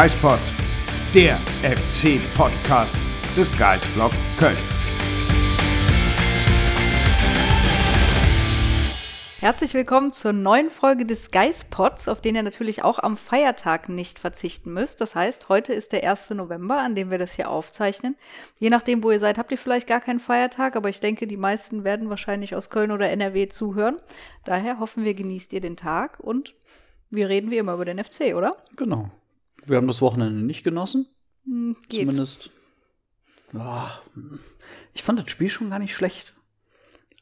Geispod, der FC-Podcast des Geisblog Köln. Herzlich willkommen zur neuen Folge des Geistpods, auf den ihr natürlich auch am Feiertag nicht verzichten müsst. Das heißt, heute ist der 1. November, an dem wir das hier aufzeichnen. Je nachdem, wo ihr seid, habt ihr vielleicht gar keinen Feiertag, aber ich denke, die meisten werden wahrscheinlich aus Köln oder NRW zuhören. Daher hoffen wir, genießt ihr den Tag und wir reden wie immer über den FC, oder? Genau. Wir haben das Wochenende nicht genossen. Hm, geht. Zumindest. Ja, ich fand das Spiel schon gar nicht schlecht.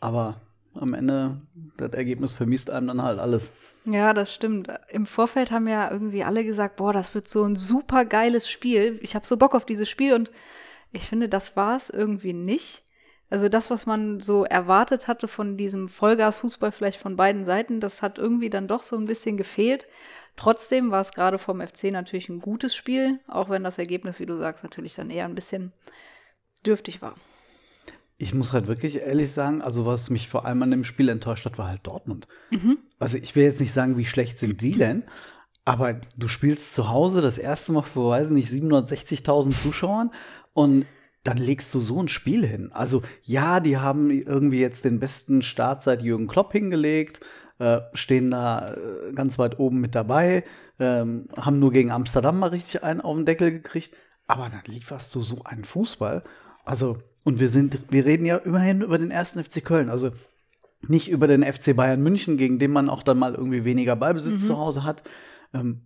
Aber am Ende, das Ergebnis vermisst einem dann halt alles. Ja, das stimmt. Im Vorfeld haben ja irgendwie alle gesagt, boah, das wird so ein super geiles Spiel. Ich habe so Bock auf dieses Spiel und ich finde, das war es irgendwie nicht. Also das, was man so erwartet hatte von diesem Vollgas-Fußball vielleicht von beiden Seiten, das hat irgendwie dann doch so ein bisschen gefehlt. Trotzdem war es gerade vom FC natürlich ein gutes Spiel, auch wenn das Ergebnis, wie du sagst, natürlich dann eher ein bisschen dürftig war. Ich muss halt wirklich ehrlich sagen, also was mich vor allem an dem Spiel enttäuscht hat, war halt Dortmund. Mhm. Also ich will jetzt nicht sagen, wie schlecht sind die denn, aber du spielst zu Hause das erste Mal vor, weiß nicht, 760.000 Zuschauern und dann legst du so ein Spiel hin. Also ja, die haben irgendwie jetzt den besten Start seit Jürgen Klopp hingelegt, äh, stehen da äh, ganz weit oben mit dabei, ähm, haben nur gegen Amsterdam mal richtig einen auf den Deckel gekriegt, aber dann lieferst du so einen Fußball. Also und wir sind, wir reden ja immerhin über den ersten FC Köln, also nicht über den FC Bayern München, gegen den man auch dann mal irgendwie weniger Ballbesitz Mhm. zu Hause hat. Ähm,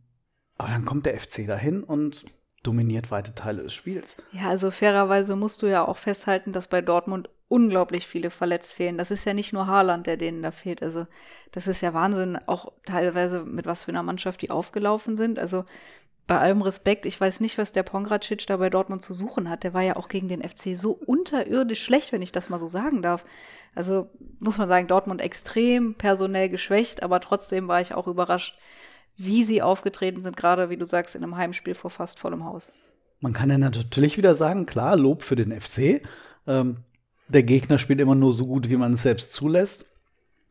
aber dann kommt der FC dahin und dominiert weite Teile des Spiels. Ja, also fairerweise musst du ja auch festhalten, dass bei Dortmund unglaublich viele verletzt fehlen. Das ist ja nicht nur Haaland, der denen da fehlt. Also das ist ja Wahnsinn, auch teilweise mit was für einer Mannschaft die aufgelaufen sind. Also bei allem Respekt, ich weiß nicht, was der Pongracic da bei Dortmund zu suchen hat. Der war ja auch gegen den FC so unterirdisch schlecht, wenn ich das mal so sagen darf. Also muss man sagen, Dortmund extrem personell geschwächt, aber trotzdem war ich auch überrascht, wie sie aufgetreten sind, gerade wie du sagst, in einem Heimspiel vor fast vollem Haus. Man kann ja natürlich wieder sagen, klar, Lob für den FC. Ähm, der Gegner spielt immer nur so gut, wie man es selbst zulässt.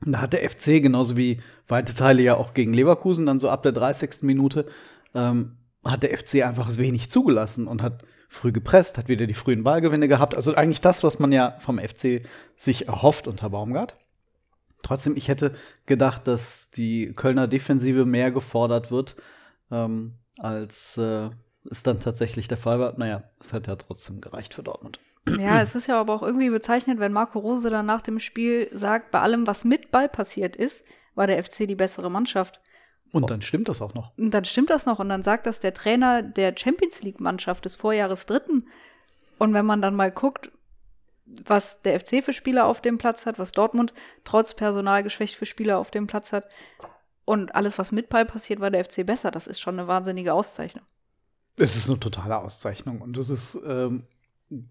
Und da hat der FC, genauso wie weite Teile ja auch gegen Leverkusen, dann so ab der 30. Minute, ähm, hat der FC einfach wenig zugelassen und hat früh gepresst, hat wieder die frühen Ballgewinne gehabt. Also eigentlich das, was man ja vom FC sich erhofft unter Baumgart. Trotzdem, ich hätte gedacht, dass die Kölner Defensive mehr gefordert wird, ähm, als äh, es dann tatsächlich der Fall war. Naja, es hat ja trotzdem gereicht für Dortmund. Ja, es ist ja aber auch irgendwie bezeichnet, wenn Marco Rose dann nach dem Spiel sagt, bei allem, was mit Ball passiert ist, war der FC die bessere Mannschaft. Und dann stimmt das auch noch. Und dann stimmt das noch und dann sagt das der Trainer der Champions League Mannschaft des Vorjahres Dritten. Und wenn man dann mal guckt, was der FC für Spieler auf dem Platz hat, was Dortmund trotz Personalgeschwächt für Spieler auf dem Platz hat und alles, was mit Ball passiert, war der FC besser. Das ist schon eine wahnsinnige Auszeichnung. Es ist eine totale Auszeichnung. Und es ist ähm,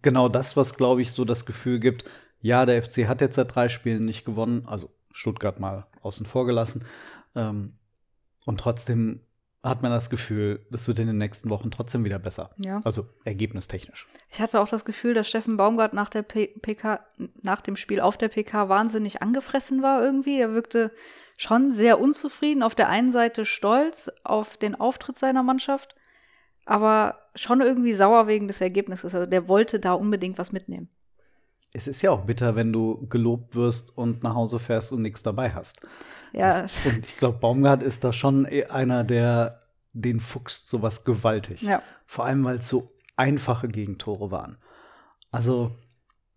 genau das, was, glaube ich, so das Gefühl gibt, ja, der FC hat jetzt seit drei Spielen nicht gewonnen, also Stuttgart mal außen vor gelassen. Ähm, und trotzdem hat man das Gefühl, das wird in den nächsten Wochen trotzdem wieder besser. Ja. Also ergebnistechnisch. Ich hatte auch das Gefühl, dass Steffen Baumgart nach der P PK, nach dem Spiel auf der PK wahnsinnig angefressen war irgendwie. Er wirkte schon sehr unzufrieden. Auf der einen Seite stolz auf den Auftritt seiner Mannschaft, aber schon irgendwie sauer wegen des Ergebnisses. Also der wollte da unbedingt was mitnehmen. Es ist ja auch bitter, wenn du gelobt wirst und nach Hause fährst und nichts dabei hast. Ja, Das, und ich glaube, Baumgart ist da schon eh einer, der den fuchst sowas gewaltig. ja. Vor allem, weil es so einfache Gegentore waren. Also,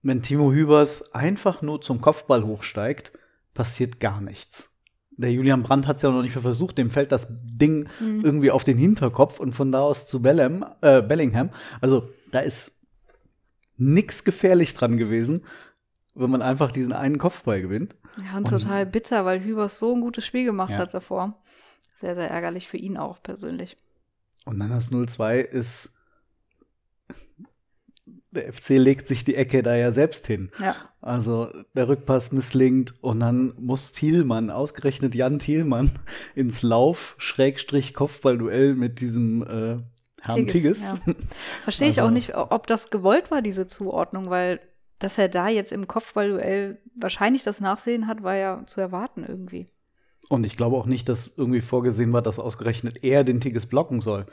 wenn Timo Hübers einfach nur zum Kopfball hochsteigt, passiert gar nichts. Der Julian Brandt hat es ja noch nicht mehr versucht, dem fällt das Ding irgendwie auf den Hinterkopf und von da aus zu Bellingham. Äh, Bellingham. Also, da ist nix gefährlich dran gewesen, wenn man einfach diesen einen Kopfball gewinnt. ja, und total bitter, weil Hübers so ein gutes Spiel gemacht Ja. hat davor. Sehr, sehr ärgerlich für ihn auch persönlich. Und dann das 0-2 ist. Der FC legt sich die Ecke da ja selbst hin. Ja. Also der Rückpass misslingt und dann muss Thielmann, ausgerechnet Jan Thielmann, ins Lauf-Kopfballduell mit diesem äh, Herrn Tigges. ja. Verstehe ich Also- auch nicht, ob das gewollt war, diese Zuordnung, weil dass er da jetzt im Kopfballduell wahrscheinlich das Nachsehen hat, war ja zu erwarten irgendwie. Und ich glaube auch nicht, dass irgendwie vorgesehen war, dass ausgerechnet er den Tigges blocken soll.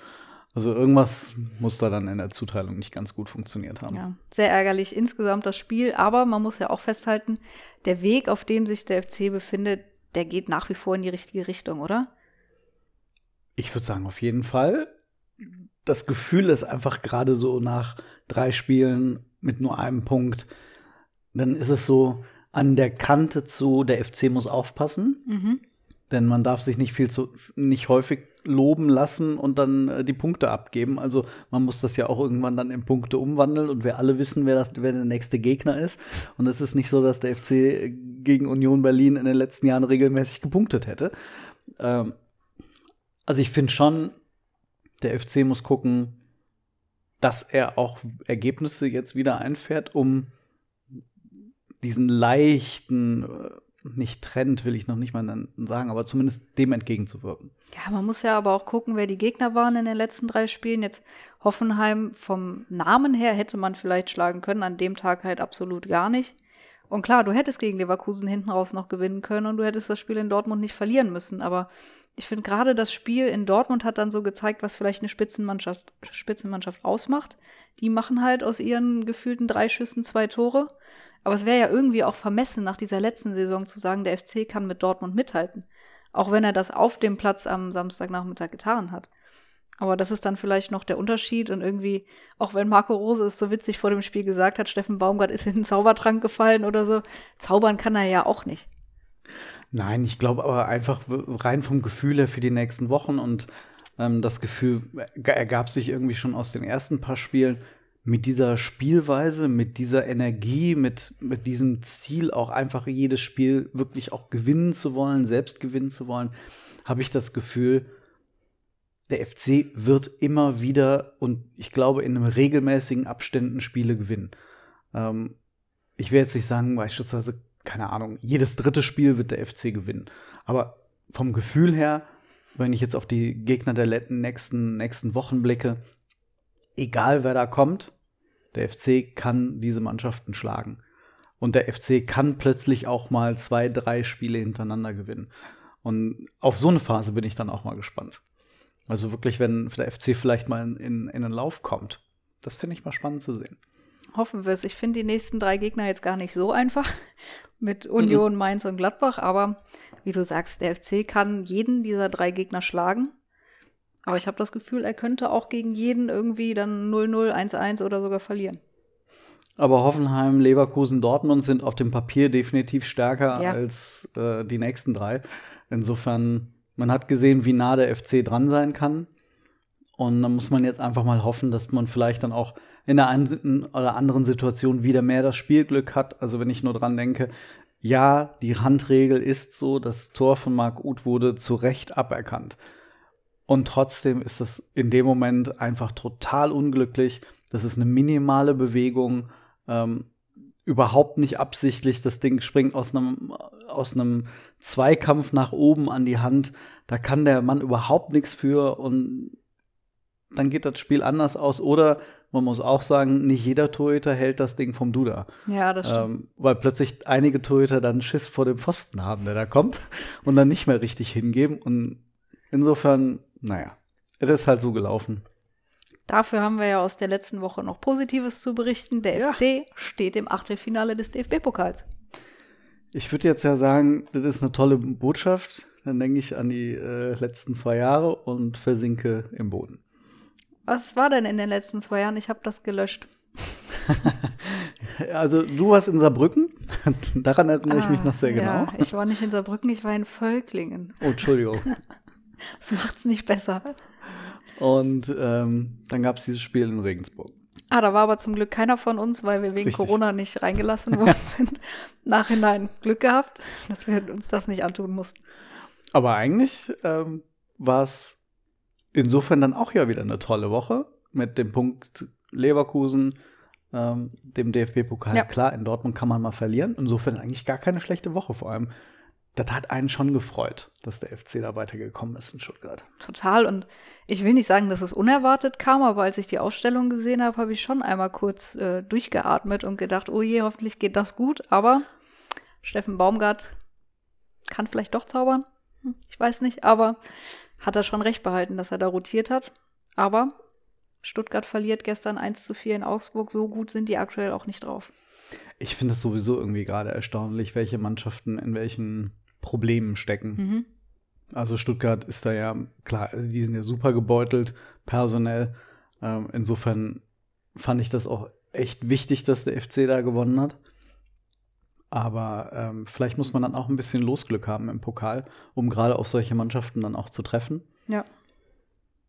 Also irgendwas muss da dann in der Zuteilung nicht ganz gut funktioniert haben. Ja, sehr ärgerlich insgesamt das Spiel, aber man muss ja auch festhalten, der Weg, auf dem sich der FC befindet, der geht nach wie vor in die richtige Richtung, oder? Ich würde sagen, auf jeden Fall. Das Gefühl ist einfach gerade so nach drei Spielen mit nur einem Punkt, dann ist es so an der Kante zu, der FC muss aufpassen. Mhm. Denn man darf sich nicht viel zu, nicht häufig loben lassen und dann äh, die Punkte abgeben. Also man muss das ja auch irgendwann dann in Punkte umwandeln und wir alle wissen, wer, das, wer der nächste Gegner ist. Und es ist nicht so, dass der FC gegen Union Berlin in den letzten Jahren regelmäßig gepunktet hätte. Ähm, also ich finde schon, der FC muss gucken, dass er auch Ergebnisse jetzt wieder einfährt, um diesen leichten äh, nicht Trend, will ich noch nicht mal sagen, aber zumindest dem entgegenzuwirken. Ja, man muss ja aber auch gucken, wer die Gegner waren in den letzten drei Spielen. Jetzt Hoffenheim vom Namen her hätte man vielleicht schlagen können, an dem Tag halt absolut gar nicht. Und klar, du hättest gegen Leverkusen hinten raus noch gewinnen können und du hättest das Spiel in Dortmund nicht verlieren müssen. Aber ich finde gerade das Spiel in Dortmund hat dann so gezeigt, was vielleicht eine Spitzenmannschaft, Spitzenmannschaft ausmacht. Die machen halt aus ihren gefühlten drei Schüssen zwei Tore. Aber es wäre ja irgendwie auch vermessen, nach dieser letzten Saison zu sagen, der FC kann mit Dortmund mithalten. Auch wenn er das auf dem Platz am Samstagnachmittag getan hat. Aber das ist dann vielleicht noch der Unterschied und irgendwie, auch wenn Marco Rose es so witzig vor dem Spiel gesagt hat, Steffen Baumgart ist in den Zaubertrank gefallen oder so, zaubern kann er ja auch nicht. Nein, ich glaube aber einfach rein vom Gefühl her für die nächsten Wochen und ähm, das Gefühl ergab sich irgendwie schon aus den ersten paar Spielen mit dieser Spielweise, mit dieser Energie, mit, mit diesem Ziel, auch einfach jedes Spiel wirklich auch gewinnen zu wollen, selbst gewinnen zu wollen, habe ich das Gefühl, der FC wird immer wieder und ich glaube in einem regelmäßigen Abständen Spiele gewinnen. Ähm, ich will jetzt nicht sagen, beispielsweise, keine Ahnung, jedes dritte Spiel wird der FC gewinnen. Aber vom Gefühl her, wenn ich jetzt auf die Gegner der nächsten, nächsten Wochen blicke, egal wer da kommt, der FC kann diese Mannschaften schlagen. Und der FC kann plötzlich auch mal zwei, drei Spiele hintereinander gewinnen. Und auf so eine Phase bin ich dann auch mal gespannt. Also wirklich, wenn der FC vielleicht mal in, in, den Lauf kommt. Das finde ich mal spannend zu sehen. Hoffen wir es. Ich finde die nächsten drei Gegner jetzt gar nicht so einfach mit Union, mhm. Mainz und Gladbach. Aber wie du sagst, der FC kann jeden dieser drei Gegner schlagen. Aber ich habe das Gefühl, er könnte auch gegen jeden irgendwie dann 0-0, 1-1 oder sogar verlieren. Aber Hoffenheim, Leverkusen, Dortmund sind auf dem Papier definitiv stärker ja. als äh, die nächsten drei. Insofern, man hat gesehen, wie nah der FC dran sein kann. Und dann muss man jetzt einfach mal hoffen, dass man vielleicht dann auch in der einen oder anderen Situation wieder mehr das Spielglück hat. Also wenn ich nur dran denke, ja, die Handregel ist so, das Tor von Marc Uth wurde zu Recht aberkannt. Und trotzdem ist das in dem Moment einfach total unglücklich. Das ist eine minimale Bewegung, ähm, überhaupt nicht absichtlich. Das Ding springt aus einem, aus einem Zweikampf nach oben an die Hand. Da kann der Mann überhaupt nichts für und dann geht das Spiel anders aus. Oder man muss auch sagen, nicht jeder Torhüter hält das Ding vom Duda. Ja, das stimmt. Ähm, weil plötzlich einige Torhüter dann Schiss vor dem Pfosten haben, der da kommt und dann nicht mehr richtig hingeben. Und insofern naja, es ist halt so gelaufen. Dafür haben wir ja aus der letzten Woche noch Positives zu berichten. Der ja. FC steht im Achtelfinale des DFB-Pokals. Ich würde jetzt ja sagen, das ist eine tolle Botschaft. Dann denke ich an die äh, letzten zwei Jahre und versinke im Boden. Was war denn in den letzten zwei Jahren? Ich habe das gelöscht. also du warst in Saarbrücken. Daran erinnere ah, ich mich noch sehr genau. Ja, ich war nicht in Saarbrücken, ich war in Völklingen. Oh, Entschuldigung. Das macht es nicht besser. Und ähm, dann gab es dieses Spiel in Regensburg. Ah, da war aber zum Glück keiner von uns, weil wir wegen Richtig. Corona nicht reingelassen worden sind. Nachhinein Glück gehabt, dass wir uns das nicht antun mussten. Aber eigentlich ähm, war es insofern dann auch ja wieder eine tolle Woche mit dem Punkt Leverkusen, ähm, dem DFB-Pokal. Ja. Klar, in Dortmund kann man mal verlieren. Insofern eigentlich gar keine schlechte Woche, vor allem das hat einen schon gefreut, dass der FC da weitergekommen ist in Stuttgart. Total. Und ich will nicht sagen, dass es unerwartet kam, aber als ich die Aufstellung gesehen habe, habe ich schon einmal kurz äh, durchgeatmet und gedacht, oh je, hoffentlich geht das gut. Aber Steffen Baumgart kann vielleicht doch zaubern. Hm, ich weiß nicht, aber hat er schon recht behalten, dass er da rotiert hat. Aber Stuttgart verliert gestern 1 zu 4 in Augsburg. So gut sind die aktuell auch nicht drauf. Ich finde es sowieso irgendwie gerade erstaunlich, welche Mannschaften in welchen Problemen stecken. Mhm. Also Stuttgart ist da ja, klar, also die sind ja super gebeutelt, personell. Ähm, insofern fand ich das auch echt wichtig, dass der FC da gewonnen hat. Aber ähm, vielleicht muss man dann auch ein bisschen Losglück haben im Pokal, um gerade auf solche Mannschaften dann auch zu treffen. Ja.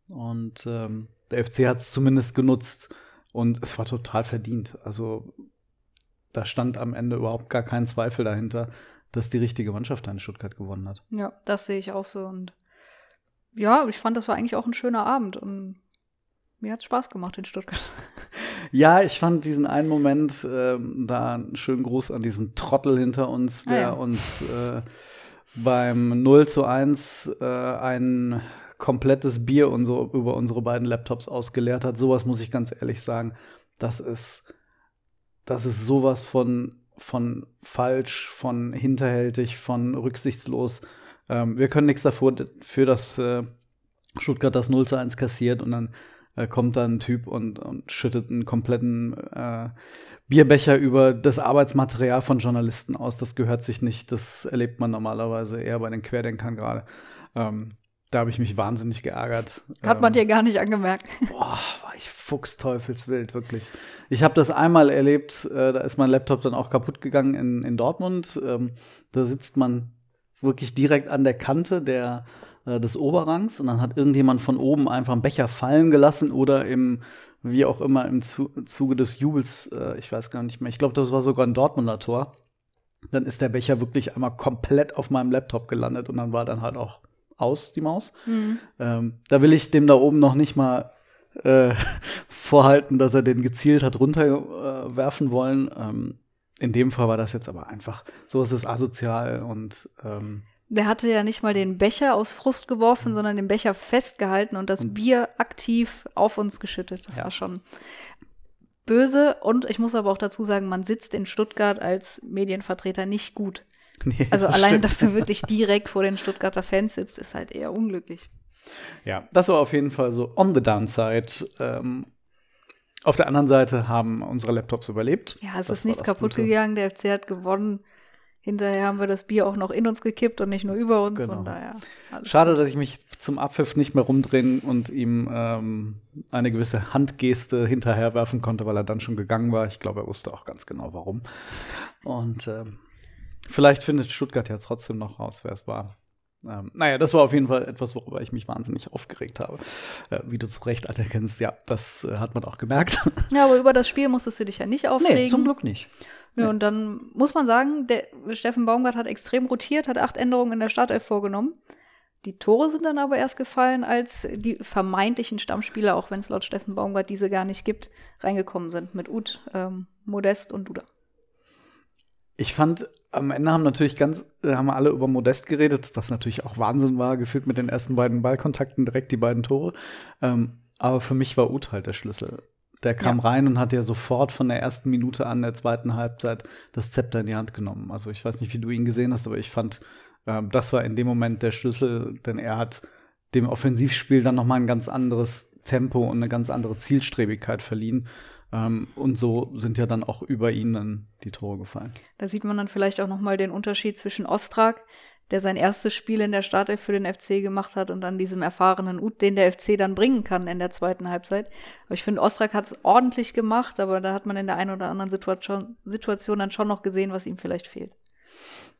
Und ähm, der FC hat es zumindest genutzt und es war total verdient. Also da stand am Ende überhaupt gar kein Zweifel dahinter, dass die richtige Mannschaft da in Stuttgart gewonnen hat. Ja, das sehe ich auch so. Und ja, ich fand, das war eigentlich auch ein schöner Abend. Und mir hat es Spaß gemacht in Stuttgart. Ja, ich fand diesen einen Moment ähm, da einen schönen Gruß an diesen Trottel hinter uns, Ah, der ja. uns äh, beim 0 zu 1 äh, ein komplettes Bier und so über unsere beiden Laptops ausgeleert hat. Sowas muss ich ganz ehrlich sagen. Das ist, das ist sowas von, von falsch, von hinterhältig, von rücksichtslos. Ähm, wir können nichts dafür, für dass äh, Stuttgart das 0 zu 1 kassiert und dann äh, kommt da ein Typ und, und schüttet einen kompletten äh, Bierbecher über das Arbeitsmaterial von Journalisten aus. Das gehört sich nicht. Das erlebt man normalerweise eher bei den Querdenkern gerade. Ähm, da habe ich mich wahnsinnig geärgert. Hat man ähm, dir gar nicht angemerkt. Boah, war ich fuchsteufelswild, wirklich. Ich habe das einmal erlebt, äh, da ist mein Laptop dann auch kaputt gegangen in, in Dortmund. Ähm, da sitzt man wirklich direkt an der Kante der, äh, des Oberrangs und dann hat irgendjemand von oben einfach einen Becher fallen gelassen oder im, wie auch immer, im Zu Zuge des Jubels, äh, ich weiß gar nicht mehr, ich glaube, das war sogar ein Dortmunder Tor. Dann ist der Becher wirklich einmal komplett auf meinem Laptop gelandet und dann war dann halt auch aus, die Maus. Ähm, da will ich dem da oben noch nicht mal äh, vorhalten, dass er den gezielt hat runterwerfen äh, wollen. Ähm, in dem Fall war das jetzt aber einfach, so ist es asozial und ähm, Der hatte ja nicht mal den Becher aus Frust geworfen, sondern den Becher festgehalten und das Bier aktiv auf uns geschüttet. Das Ja. war schon böse. Und ich muss aber auch dazu sagen, man sitzt in Stuttgart als Medienvertreter nicht gut. nee, Also das allein, stimmt. dass du wirklich direkt vor den Stuttgarter Fans sitzt, ist halt eher unglücklich. Ja, das war auf jeden Fall so on the downside. Ähm, auf der anderen Seite haben unsere Laptops überlebt. Ja, es Das ist nichts kaputt Gute. gegangen. Der FC hat gewonnen. Hinterher haben wir das Bier auch noch in uns gekippt und nicht nur über uns. Genau. Von daher. alles Schade, dass ich mich zum Abpfiff nicht mehr rumdrehen und ihm ähm, eine gewisse Handgeste hinterherwerfen konnte, weil er dann schon gegangen war. Ich glaube, er wusste auch ganz genau, warum. Und ähm, vielleicht findet Stuttgart ja trotzdem noch raus, wer es war. Ähm, naja, das war auf jeden Fall etwas, worüber ich mich wahnsinnig aufgeregt habe. Äh, wie du zu Recht anerkennst, ja, das äh, hat man auch gemerkt. Ja, aber über das Spiel musstest du dich ja nicht aufregen. Glück nicht. Ja, und dann muss man sagen, der Steffen Baumgart hat extrem rotiert, hat acht Änderungen in der Startelf vorgenommen. Die Tore sind dann aber erst gefallen, als die vermeintlichen Stammspieler, auch wenn es laut Steffen Baumgart diese gar nicht gibt, reingekommen sind mit Uth, ähm, Modest und Duda. Ich fand, am Ende haben natürlich ganz, äh, haben alle über Modest geredet, was natürlich auch Wahnsinn war, gefühlt mit den ersten beiden Ballkontakten direkt die beiden Tore. Ähm, aber für mich war Uth halt der Schlüssel. Der kam Ja. rein und hat ja sofort von der ersten Minute an der zweiten Halbzeit das Zepter in die Hand genommen. Also ich weiß nicht, wie du ihn gesehen hast, aber ich fand, ähm, das war in dem Moment der Schlüssel, denn er hat dem Offensivspiel dann noch mal ein ganz anderes Tempo und eine ganz andere Zielstrebigkeit verliehen. Ähm, und so sind ja dann auch über ihn dann die Tore gefallen. Da sieht man dann vielleicht auch noch mal den Unterschied zwischen Ostrak, der sein erstes Spiel in der Startelf für den FC gemacht hat und dann diesem erfahrenen Uth, den der FC dann bringen kann in der zweiten Halbzeit. Aber ich finde, Ostrak hat es ordentlich gemacht, aber da hat man in der einen oder anderen Situation, Situation dann schon noch gesehen, was ihm vielleicht fehlt.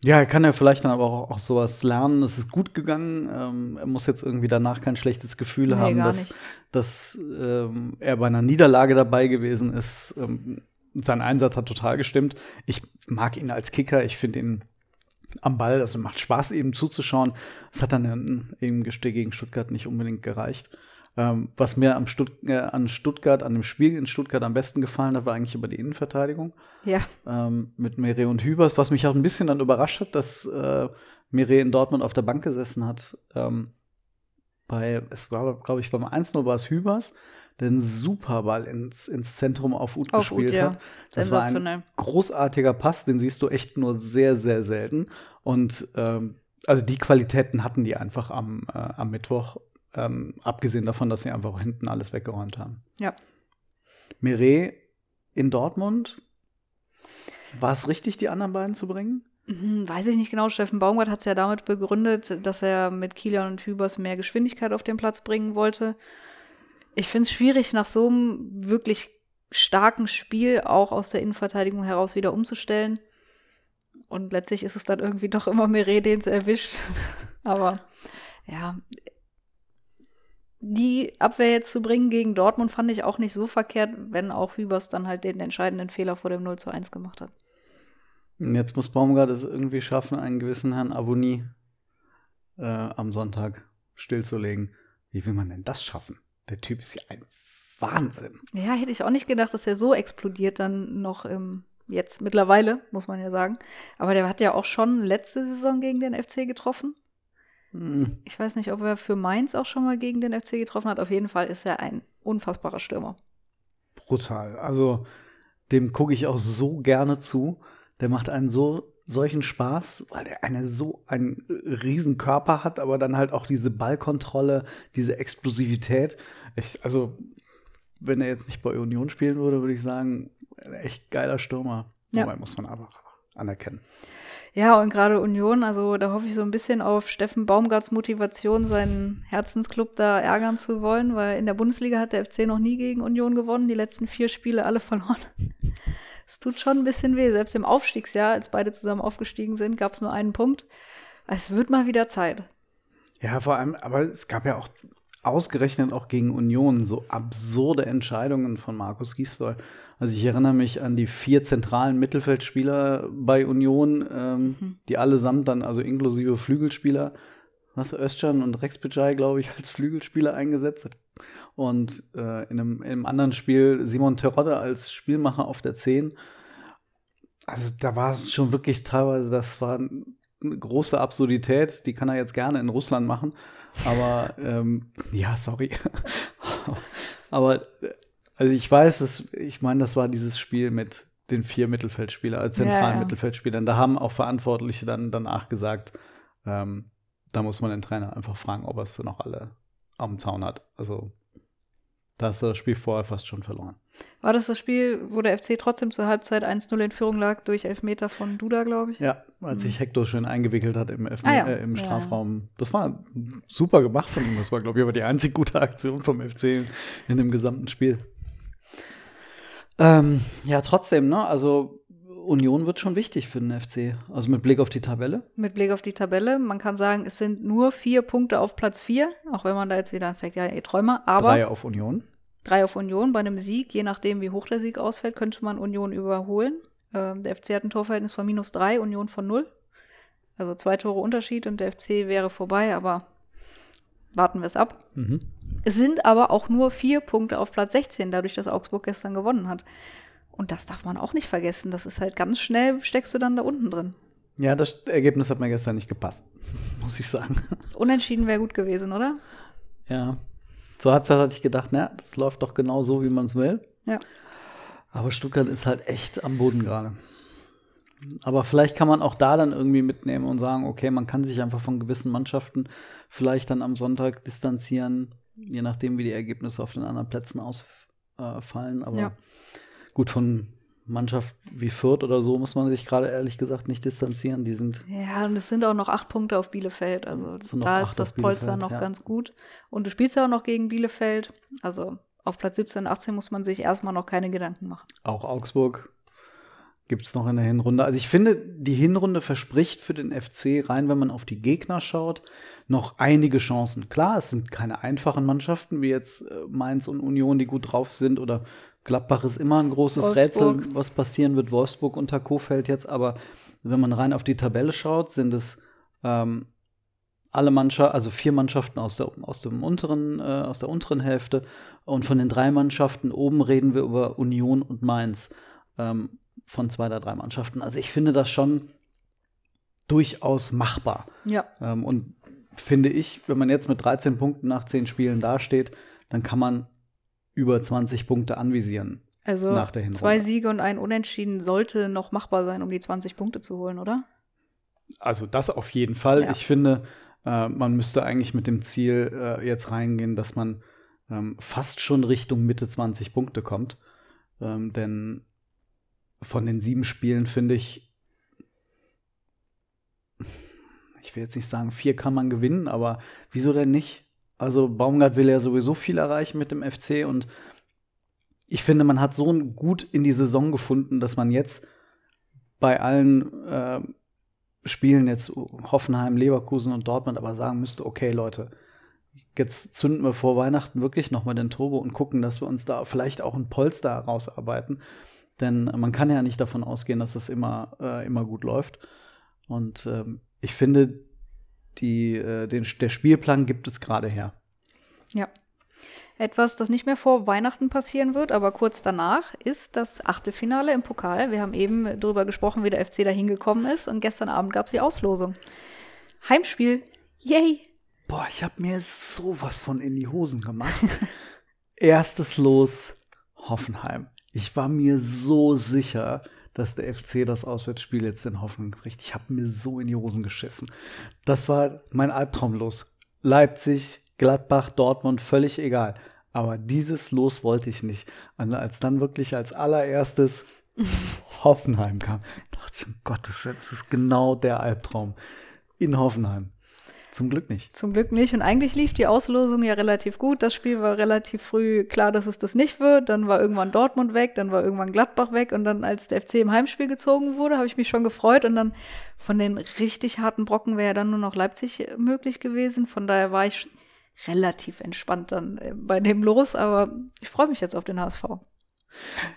Ja, er kann ja vielleicht dann aber auch, auch sowas lernen. Es ist gut gegangen. Ähm, er muss jetzt irgendwie danach kein schlechtes Gefühl Nee, haben, dass, dass ähm, er bei einer Niederlage dabei gewesen ist. Ähm, sein Einsatz hat total gestimmt. Ich mag ihn als Kicker. Ich finde ihn am Ball. Also macht Spaß, eben zuzuschauen. Es hat dann Gesteh gegen Stuttgart nicht unbedingt gereicht. Ähm, was mir am Stutt äh, an Stuttgart, an dem Spiel in Stuttgart am besten gefallen hat, war eigentlich über die Innenverteidigung Ja, ähm, mit Mire und Hübers, was mich auch ein bisschen dann überrascht hat, dass äh, Mire in Dortmund auf der Bank gesessen hat. Ähm, bei, es war, glaube ich, beim 1-0 war es Hübers, der einen super Ball ins, ins Zentrum auf Ut Auf gespielt ja. hat. Das war ein großartiger Pass, den siehst du echt nur sehr, sehr selten. Und ähm, also die Qualitäten hatten die einfach am, äh, am Mittwoch. Ähm, abgesehen davon, dass sie einfach hinten alles weggeräumt haben. Ja. Mire in Dortmund. War es richtig, die anderen beiden zu bringen? Mhm, Weiß ich nicht genau. Steffen Baumgart hat es ja damit begründet, dass er mit Kilian und Hübers mehr Geschwindigkeit auf den Platz bringen wollte. Ich finde es schwierig, nach so einem wirklich starken Spiel auch aus der Innenverteidigung heraus wieder umzustellen. Und letztlich ist es dann irgendwie doch immer Meret, den es erwischt. Aber ja, die Abwehr jetzt zu bringen gegen Dortmund fand ich auch nicht so verkehrt, wenn auch Hübers dann halt den entscheidenden Fehler vor dem 0 zu 1 gemacht hat. Jetzt muss Baumgart es irgendwie schaffen, einen gewissen Herrn Avonie äh, am Sonntag stillzulegen. Wie will man denn das schaffen? Der Typ ist ja ein Wahnsinn. Ja, hätte ich auch nicht gedacht, dass er so explodiert dann noch im, jetzt mittlerweile, muss man ja sagen. Aber der hat ja auch schon letzte Saison gegen den FC getroffen. Hm. Ich weiß nicht, ob er für Mainz auch schon mal gegen den FC getroffen hat. Auf jeden Fall ist er ein unfassbarer Stürmer. Brutal. Also, dem gucke ich auch so gerne zu. Der macht einen so solchen Spaß, weil er eine so einen riesen Körper hat, aber dann halt auch diese Ballkontrolle, diese Explosivität. Ich, also, wenn er jetzt nicht bei Union spielen würde, würde ich sagen, ein echt geiler Stürmer. Ja. Wobei muss man aber anerkennen. Ja, und gerade Union, also da hoffe ich so ein bisschen auf Steffen Baumgarts Motivation, seinen Herzensclub da ärgern zu wollen, weil in der Bundesliga hat der FC noch nie gegen Union gewonnen, die letzten vier Spiele alle verloren. Es tut schon ein bisschen weh. Selbst im Aufstiegsjahr, als beide zusammen aufgestiegen sind, gab es nur einen Punkt. Es wird mal wieder Zeit. Ja, vor allem, aber es gab ja auch ausgerechnet auch gegen Union so absurde Entscheidungen von Markus Gisdol. Also ich erinnere mich an die vier zentralen Mittelfeldspieler bei Union, ähm, die allesamt dann, also inklusive Flügelspieler, was Özcan und Rex Bejai, glaube ich, als Flügelspieler eingesetzt hat. Und äh, in, einem, in einem anderen Spiel Simon Terodde als Spielmacher auf der 10. Also da war es schon wirklich teilweise, das war eine große Absurdität, die kann er jetzt gerne in Russland machen. Aber ähm, ja, sorry. Aber also ich weiß, dass, ich meine, das war dieses Spiel mit den vier Mittelfeldspielern, als zentralen Ja, ja. Mittelfeldspielern. Da haben auch Verantwortliche dann danach gesagt, ähm, da muss man den Trainer einfach fragen, ob er es noch alle am Zaun hat. Also da ist das Spiel vorher fast schon verloren. War das das Spiel, wo der FC trotzdem zur Halbzeit 1-0 in Führung lag durch Elfmeter von Duda, glaube ich? Ja, als sich Hector schön eingewickelt hat im, Elfme Ah ja. äh, im Ja, Strafraum. Das war super gemacht von ihm. Das war, glaube ich, aber die einzig gute Aktion vom FC in dem gesamten Spiel. Ähm, ja, trotzdem, ne? Also Union wird schon wichtig für den FC. Also mit Blick auf die Tabelle. Mit Blick auf die Tabelle. Man kann sagen, es sind nur vier Punkte auf Platz vier, auch wenn man da jetzt wieder anfängt, ja, ihr Träumer. Aber Drei auf Union. drei auf Union. Bei einem Sieg, je nachdem, wie hoch der Sieg ausfällt, könnte man Union überholen. Ähm, der FC hat ein Torverhältnis von minus drei, Union von null. Also zwei Tore Unterschied und der FC wäre vorbei, aber warten wir es ab. Mhm. Es sind aber auch nur vier Punkte auf Platz 16, dadurch, dass Augsburg gestern gewonnen hat. Und das darf man auch nicht vergessen. Das ist halt ganz schnell, steckst du dann da unten drin. Ja, das Ergebnis hat mir gestern nicht gepasst, muss ich sagen. Unentschieden wäre gut gewesen, oder? Ja. Zur Halbzeit hatte ich gedacht, na, das läuft doch genau so, wie man es will. Ja. Aber Stuttgart ist halt echt am Boden gerade. Aber vielleicht kann man auch da dann irgendwie mitnehmen und sagen, okay, man kann sich einfach von gewissen Mannschaften vielleicht dann am Sonntag distanzieren, je nachdem, wie die Ergebnisse auf den anderen Plätzen ausfallen. Aber Ja. Gut, von Mannschaft wie Fürth oder so muss man sich gerade ehrlich gesagt nicht distanzieren. Die sind Ja, und es sind auch noch acht Punkte auf Bielefeld. Also da ist das Polster noch ja. ganz gut. Und du spielst ja auch noch gegen Bielefeld. Also auf Platz 17 und 18 muss man sich erstmal noch keine Gedanken machen. Auch Augsburg gibt es noch in der Hinrunde. Also ich finde, die Hinrunde verspricht für den FC rein, wenn man auf die Gegner schaut, noch einige Chancen. Klar, es sind keine einfachen Mannschaften, wie jetzt äh, Mainz und Union, die gut drauf sind, oder Gladbach ist immer ein großes Wolfsburg. Rätsel, was passieren wird. Wolfsburg unter Kofeld jetzt, aber wenn man rein auf die Tabelle schaut, sind es ähm, alle Mannschaften, also vier Mannschaften aus der, aus dem unteren, äh, aus der unteren Hälfte. Und von den drei Mannschaften oben reden wir über Union und Mainz. Ähm, von zwei oder drei Mannschaften. Also ich finde das schon durchaus machbar. Ja, Ähm, und finde ich, wenn man jetzt mit 13 Punkten nach 10 Spielen dasteht, dann kann man über 20 Punkte anvisieren. also Nach der Hinrunde. zwei Siege und ein Unentschieden sollte noch machbar sein, um die 20 Punkte zu holen, oder? Also das auf jeden Fall. Ja. Ich finde, Äh, man müsste eigentlich mit dem Ziel äh, jetzt reingehen, dass man ähm, fast schon Richtung Mitte 20 Punkte kommt. Ähm, denn von den sieben Spielen finde ich, ich will jetzt nicht sagen, vier kann man gewinnen, aber wieso denn nicht? Also Baumgart will ja sowieso viel erreichen mit dem FC und ich finde, man hat so gut in die Saison gefunden, dass man jetzt bei allen äh, Spielen jetzt Hoffenheim, Leverkusen und Dortmund aber sagen müsste, okay, Leute, jetzt zünden wir vor Weihnachten wirklich noch mal den Turbo und gucken, dass wir uns da vielleicht auch ein Polster rausarbeiten. Denn man kann ja nicht davon ausgehen, dass das immer, äh, immer gut läuft. Und ähm, ich finde, die, äh, den, der Spielplan gibt es gerade her. Ja. Etwas, das nicht mehr vor Weihnachten passieren wird, aber kurz danach, ist das Achtelfinale im Pokal. Wir haben eben darüber gesprochen, wie der FC da hingekommen ist. Und gestern Abend gab es die Auslosung. Heimspiel. Yay! Boah, ich habe mir sowas von in die Hosen gemacht. Erstes Los, Hoffenheim. Ich war mir so sicher, dass der FC das Auswärtsspiel jetzt in Hoffenheim kriegt. Ich habe mir so in die Hosen geschissen. Das war mein Albtraum los. Leipzig, Gladbach, Dortmund, völlig egal. Aber dieses Los wollte ich nicht. Und als dann wirklich als allererstes Hoffenheim kam, dachte ich, um Gottes Willen, das ist genau der Albtraum in Hoffenheim. Zum Glück nicht. Zum Glück nicht. Und eigentlich lief die Auslosung ja relativ gut. Das Spiel war relativ früh klar, dass es das nicht wird. Dann war irgendwann Dortmund weg, dann war irgendwann Gladbach weg. Und dann, als der FC im Heimspiel gezogen wurde, habe ich mich schon gefreut. Und dann von den richtig harten Brocken wäre ja dann nur noch Leipzig möglich gewesen. Von daher war ich relativ entspannt dann äh, bei dem los, aber ich freue mich jetzt auf den HSV.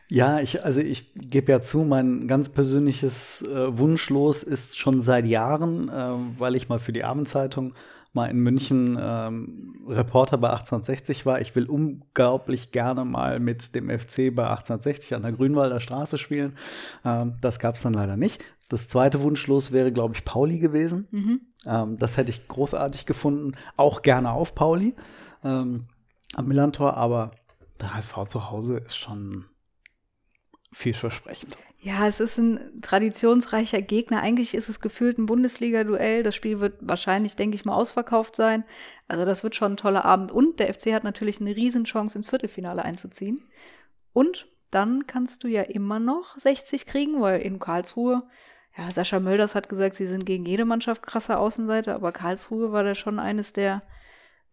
Ja, ich, also ich gebe ja zu, mein ganz persönliches äh, Wunschlos ist schon seit Jahren, äh, weil ich mal für die Abendzeitung mal in München ähm, Reporter bei 1860 war. Ich will unglaublich gerne mal mit dem FC bei 1860 an der Grünwalder Straße spielen. Ähm, das gab es dann leider nicht. Das zweite Wunschlos wäre, glaube ich, Pauli gewesen. Mhm. Ähm, das hätte ich großartig gefunden. Auch gerne auf Pauli ähm, am Millantor, aber der HSV zu Hause ist schon vielversprechend. Ja, es ist ein traditionsreicher Gegner. Eigentlich ist es gefühlt ein Bundesliga-Duell. Das Spiel wird wahrscheinlich, denke ich mal, ausverkauft sein. Also das wird schon ein toller Abend. Und der FC hat natürlich eine Riesenchance, ins Viertelfinale einzuziehen. Und dann kannst du ja immer noch 60 kriegen, weil in Karlsruhe, ja, Sascha Mölders hat gesagt, sie sind gegen jede Mannschaft krasser Außenseiter, aber Karlsruhe war da schon eines der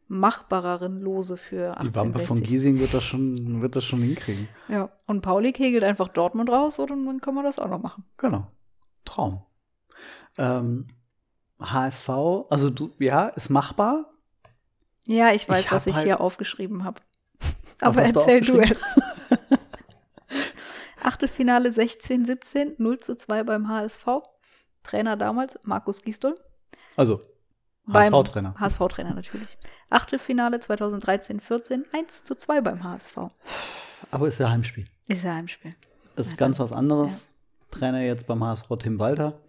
machbareren Lose für 1860. Die Wampe von Giesing wird das schon, wird das schon hinkriegen. Ja, und Pauli kegelt einfach Dortmund raus und dann kann man das auch noch machen. Genau. Traum. Ähm, HSV, also du, ja, ist machbar. Ja, ich weiß, ich was ich halt hier aufgeschrieben habe. Aber erzähl du, du jetzt. Achtelfinale 16, 17, 0 zu 2 beim HSV. Trainer damals, Markus Gisdol. Also, HSV-Trainer. HSV-Trainer natürlich. Achtelfinale 2013, 14, 1 zu 2 beim HSV. Aber ist ja Heimspiel. Ist ja Heimspiel. Ist ja, ganz was anderes. Ja. Trainer jetzt beim HSV Tim Walter.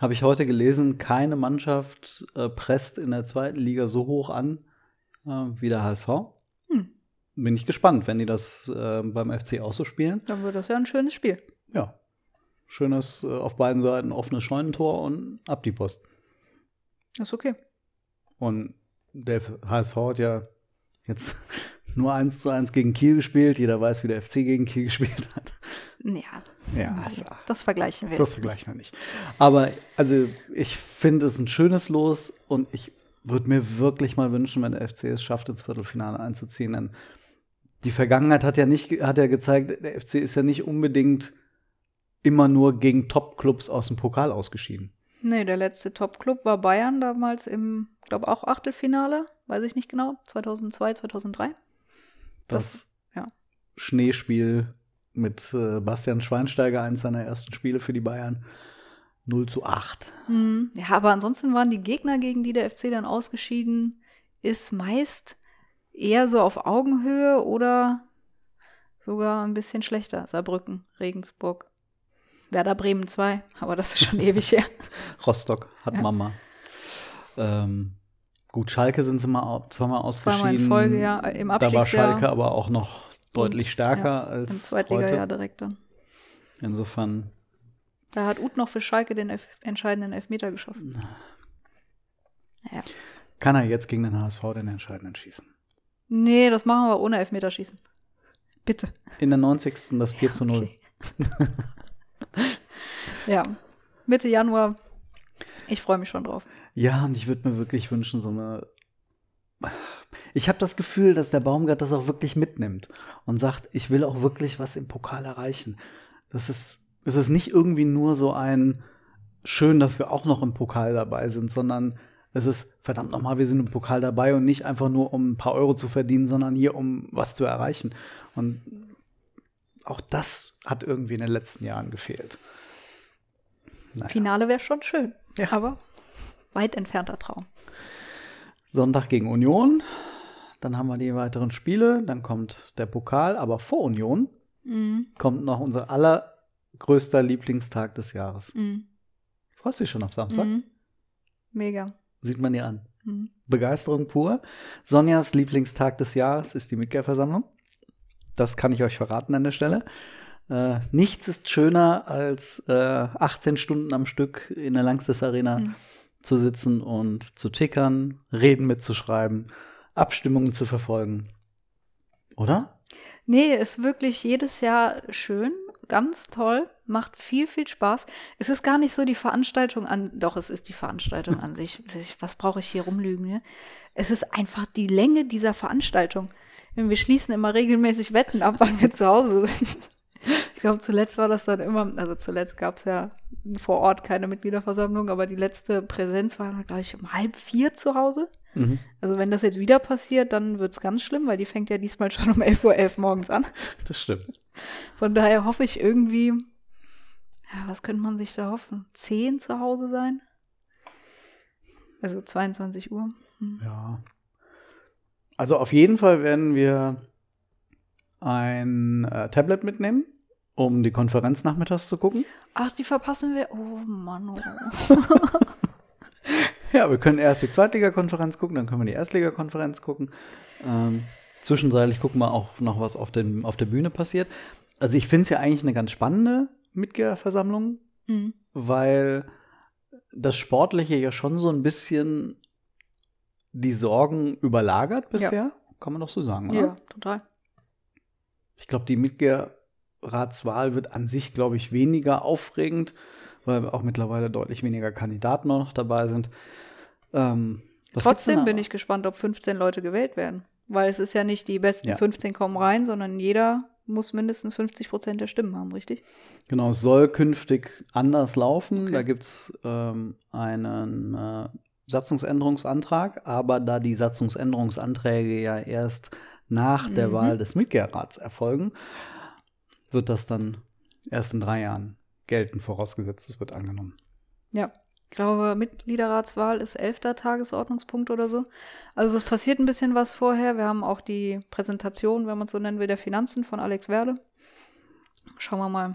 Habe ich heute gelesen, keine Mannschaft äh, presst in der zweiten Liga so hoch an äh, wie der HSV. Hm. Bin ich gespannt, wenn die das äh, beim FC auch so spielen. Dann wird das ja ein schönes Spiel. Ja. Schönes äh, auf beiden Seiten offenes Scheunentor und ab die Post. Ist okay. Und der HSV hat ja jetzt nur eins zu eins gegen Kiel gespielt. Jeder weiß, wie der FC gegen Kiel gespielt hat. Ja. Ja, also, das vergleichen wir. Das vergleichen wir nicht. Aber also ich finde es ein schönes Los und ich würde mir wirklich mal wünschen, wenn der FC es schafft, ins Viertelfinale einzuziehen. Denn die Vergangenheit hat ja nicht, hat ja gezeigt, der FC ist ja nicht unbedingt immer nur gegen Top-Clubs aus dem Pokal ausgeschieden. Nee, der letzte Top-Club war Bayern damals im, glaube auch Achtelfinale, weiß ich nicht genau, 2002, 2003. Das, das ja. Schneespiel mit äh, Bastian Schweinsteiger, eines seiner ersten Spiele für die Bayern. 0 zu 8. Mhm. Ja, aber ansonsten waren die Gegner, gegen die der FC dann ausgeschieden ist, meist eher so auf Augenhöhe oder sogar ein bisschen schlechter. Saarbrücken, Regensburg, Werder Bremen 2, aber das ist schon ewig her. Rostock hat ja. Mama. Ähm, gut, Schalke sind sie mal zweimal ausgeschieden. Zweimal in Folge, ja, im Da war Schalke aber auch noch deutlich stärker ja, als Im Zweitliga-Jahr direkt dann. Insofern. Da hat Uth noch für Schalke den Elf entscheidenden Elfmeter geschossen. Ja. Kann er jetzt gegen den HSV den entscheidenden schießen? Nee, das machen wir ohne Elfmeterschießen. Bitte. In der 90. das 4 zu 0. Ja, Mitte Januar. Ich freue mich schon drauf. Ja, und ich würde mir wirklich wünschen, so eine. Ich habe das Gefühl, dass der Baumgart das auch wirklich mitnimmt und sagt, ich will auch wirklich was im Pokal erreichen. Das ist, es ist nicht irgendwie nur so ein schön, dass wir auch noch im Pokal dabei sind, sondern es ist verdammt nochmal, wir sind im Pokal dabei und nicht einfach nur, um ein paar Euro zu verdienen, sondern hier, um was zu erreichen. Und auch das hat irgendwie in den letzten Jahren gefehlt. Naja. Finale wäre schon schön, Ja. aber weit entfernter Traum. Sonntag gegen Union. Dann haben wir die weiteren Spiele. Dann kommt der Pokal. Aber vor Union Mhm. kommt noch unser allergrößter Lieblingstag des Jahres. Mhm. Freust du dich schon auf Samstag? Mhm. Mega. Sieht man dir an. Mhm. Begeisterung pur. Sonjas Lieblingstag des Jahres ist die Mitgliederversammlung. Das kann ich euch verraten an der Stelle. Äh, nichts ist schöner, als äh, 18 Stunden am Stück in der Langstes Arena Mhm. zu sitzen und zu tickern, Reden mitzuschreiben, Abstimmungen zu verfolgen. Oder? Nee, ist wirklich jedes Jahr schön, ganz toll, macht viel, viel Spaß. Es ist gar nicht so die Veranstaltung an, doch, es ist die Veranstaltung an sich. Ich- Was brauche ich hier rumlügen? Ne? Es ist einfach die Länge dieser Veranstaltung. Wir schließen immer regelmäßig Wetten ab, wann wir zu Hause sind. Ich glaube, zuletzt war das dann immer, also zuletzt gab es ja vor Ort keine Mitgliederversammlung, aber die letzte Präsenz war, glaube ich, um halb vier zu Hause. Mhm. Also wenn das jetzt wieder passiert, dann wird es ganz schlimm, weil die fängt ja diesmal schon um 11.11 Uhr morgens an. Das stimmt. Von daher hoffe ich irgendwie, ja, was könnte man sich da hoffen? 10 zu Hause sein? Also 22 Uhr. Hm. Ja. Also auf jeden Fall werden wir ein äh, Tablet mitnehmen, um die Konferenz nachmittags zu gucken. Ach, die verpassen wir. Oh Mann. Oh. Ja, wir können erst die Zweitliga-Konferenz gucken, dann können wir die Erstliga-Konferenz gucken. Ähm, zwischenzeitlich gucken wir auch noch, was auf, dem, auf der Bühne passiert. Also ich finde es ja eigentlich eine ganz spannende Mitgliederversammlung, Hm. weil das Sportliche ja schon so ein bisschen die Sorgen überlagert bisher. Kann man doch so sagen, oder? Ja, total. Ich glaube, die Mitgliederratswahl wird an sich, glaube ich, weniger aufregend, weil auch mittlerweile deutlich weniger Kandidaten noch dabei sind. Ähm, Trotzdem bin ich gespannt, ob 15 Leute gewählt werden. Weil es ist ja nicht die besten Ja. 15 kommen rein, sondern jeder muss mindestens 50 Prozent der Stimmen haben, richtig? Genau, es soll künftig anders laufen. Okay. Da gibt es ähm, einen äh, Satzungsänderungsantrag, aber da die Satzungsänderungsanträge ja erst nach der Mhm. Wahl des Mitgliederrats erfolgen, wird das dann erst in drei Jahren gelten, vorausgesetzt es wird angenommen. Ja. Ich glaube, Mitgliederratswahl ist 11. Tagesordnungspunkt oder so. Also es passiert ein bisschen was vorher. Wir haben auch die Präsentation, wenn man es so nennen will, der Finanzen von Alex Werle. Schauen wir mal.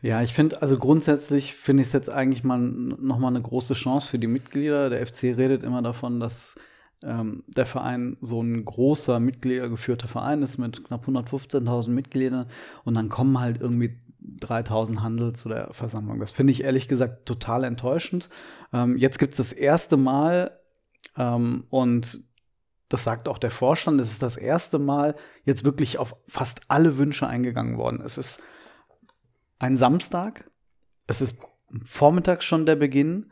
Ja, ich finde, also grundsätzlich finde ich es jetzt eigentlich mal nochmal eine große Chance für die Mitglieder. Der FC redet immer davon, dass ähm, der Verein so ein großer Mitgliedergeführter Verein ist mit knapp 115.000 Mitgliedern und dann kommen halt irgendwie 3000 Handel zu der Versammlung. Das finde ich ehrlich gesagt total enttäuschend. Ähm, jetzt gibt es das erste Mal ähm, und das sagt auch der Vorstand, es ist das erste Mal jetzt wirklich auf fast alle Wünsche eingegangen worden. Es ist ein Samstag. Es ist vormittags schon der Beginn.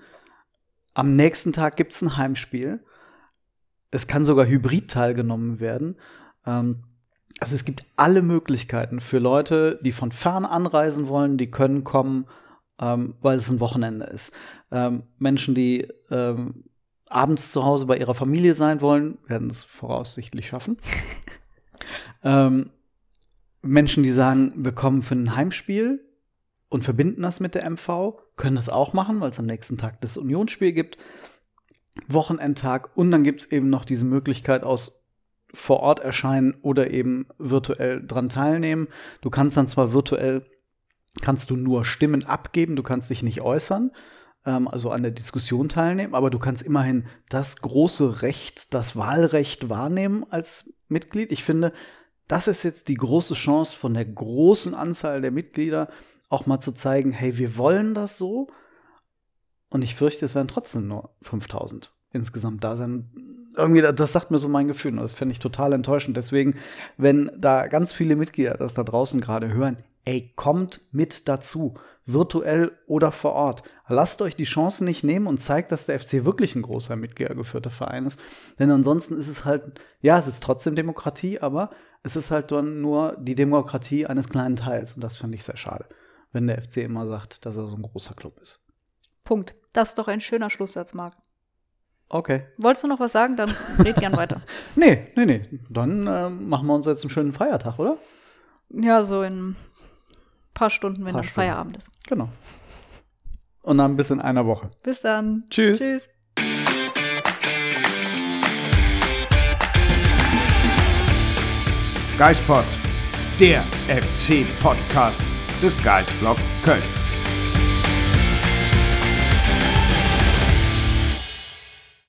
Am nächsten Tag gibt es ein Heimspiel. Es kann sogar hybrid teilgenommen werden. Ähm, also es gibt alle Möglichkeiten für Leute, die von fern anreisen wollen, die können kommen, ähm, weil es ein Wochenende ist. Ähm, Menschen, die ähm, abends zu Hause bei ihrer Familie sein wollen, werden es voraussichtlich schaffen. ähm, Menschen, die sagen, wir kommen für ein Heimspiel und verbinden das mit der MV, können das auch machen, weil es am nächsten Tag das Unionsspiel gibt. Wochenendtag und dann gibt es eben noch diese Möglichkeit aus vor Ort erscheinen oder eben virtuell dran teilnehmen. Du kannst dann zwar virtuell, kannst du nur Stimmen abgeben, du kannst dich nicht äußern, ähm, also an der Diskussion teilnehmen, aber du kannst immerhin das große Recht, das Wahlrecht wahrnehmen als Mitglied. Ich finde, das ist jetzt die große Chance von der großen Anzahl der Mitglieder, auch mal zu zeigen, hey, wir wollen das so. Und ich fürchte, es werden trotzdem nur 5000 insgesamt da sein. Irgendwie, das sagt mir so mein Gefühl und das fände ich total enttäuschend. Deswegen, wenn da ganz viele Mitglieder das da draußen gerade hören, ey, kommt mit dazu, virtuell oder vor Ort. Lasst euch die Chancen nicht nehmen und zeigt, dass der FC wirklich ein großer mitgliedergeführter Verein ist. Denn ansonsten ist es halt, ja, es ist trotzdem Demokratie, aber es ist halt dann nur die Demokratie eines kleinen Teils. Und das finde ich sehr schade, wenn der FC immer sagt, dass er so ein großer Club ist. Punkt. Das ist doch ein schöner Schlusssatz, Marc. Okay. Wolltest du noch was sagen? Dann red gern weiter. nee, nee, nee. Dann äh, machen wir uns jetzt einen schönen Feiertag, oder? Ja, so in ein paar Stunden, wenn Paar dann Stunden. Feierabend ist. Genau. Und dann bis in einer Woche. Bis dann. Tschüss. Tschüss. Geispod, der FC-Podcast des Geisblog Köln.